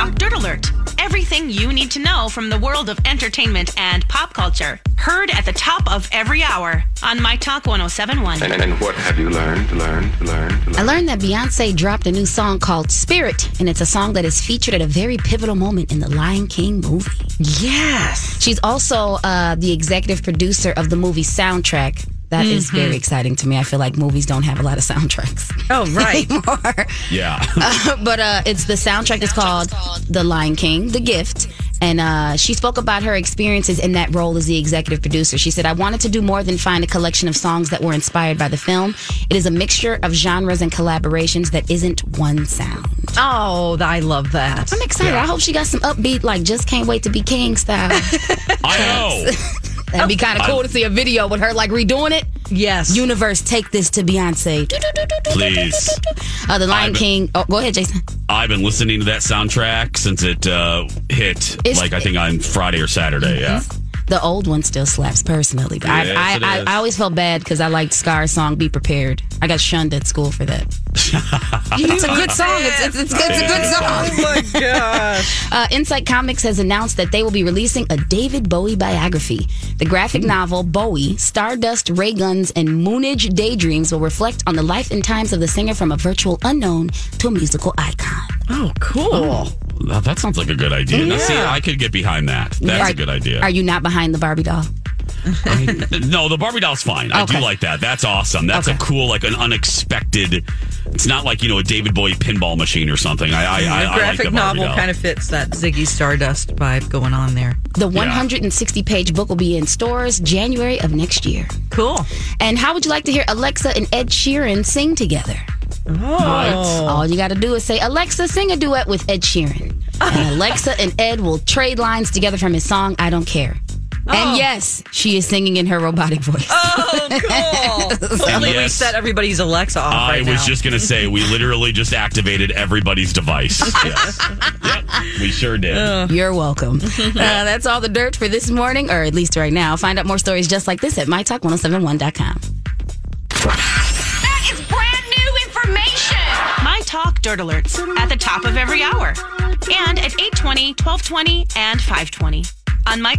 Talk Dirt Alert. Everything you need to know from the world of entertainment and pop culture. Heard at the top of every hour on My Talk 1071. And, and what have you learned, learned, learned, learned? I learned that Beyonce dropped a new song called Spirit, and it's a song that is featured at a very pivotal moment in the Lion King movie. Yes. She's also uh, the executive producer of the movie soundtrack. That is very exciting to me. I feel like movies don't have a lot of soundtracks. Oh, right. anymore. Yeah. but uh, it's the soundtrack is called The Lion King, The Gift. And uh, she spoke about her experiences in that role as the executive producer. She said, I wanted to do more than find a collection of songs that were inspired by the film. It is a mixture of genres and collaborations that isn't one sound. Oh, I love that. I'm excited. I hope she got some upbeat, like, just can't wait to be king style. I know. That'd be kind of cool to see a video with her, like, redoing it. Yes. Universe, take this to Beyonce. Please. Uh, the Lion I'm- King. Oh, go ahead, Jason. I've been listening to that soundtrack since it uh, hit, It's- like I think on Friday or Saturday. Yeah. The old one still slaps personally, but Yes, I, I, I. I always felt bad because I liked Scar's song "Be Prepared." I got shunned at school for that. it's a good song. It's, it's, it's, good- it's a good song. Oh my gosh. Uh, Insight Comics has announced that they will be releasing a David Bowie biography. The graphic novel Bowie, Stardust, Ray Guns, and Moonage Daydreams will reflect on the life and times of the singer from a virtual unknown to a musical icon. Oh, cool. That, that sounds like a good idea. Now, see, I could get behind that. That's Are- a good idea. Are you not behind the Barbie doll? no, the Barbie doll's fine. I Okay. do like that. That's awesome. That's a cool, like an unexpected. It's not like you know a David Bowie pinball machine or something. I, I, I, The I like graphic the Barbie novel doll. kind of fits that Ziggy Stardust vibe going on there. The 160 page book will be in stores January of next year. Cool. And how would you like to hear Alexa and Ed Sheeran sing together? Oh. All you got to do is say, Alexa, sing a duet with Ed Sheeran. And Alexa and Ed will trade lines together from his song, I Don't Care. And yes, she is singing in her robotic voice. Oh, cool. Hopefully we set everybody's Alexa off I right was now. just gonna say we literally just activated everybody's device. yes. Yep, we sure did. You're welcome. uh, that's all the dirt for this morning, or at least right now. Find out more stories just like this at mytalk1071.com. That is Talk Dirt Alerts at the top of every hour. And at 820, 1220, and 520 on My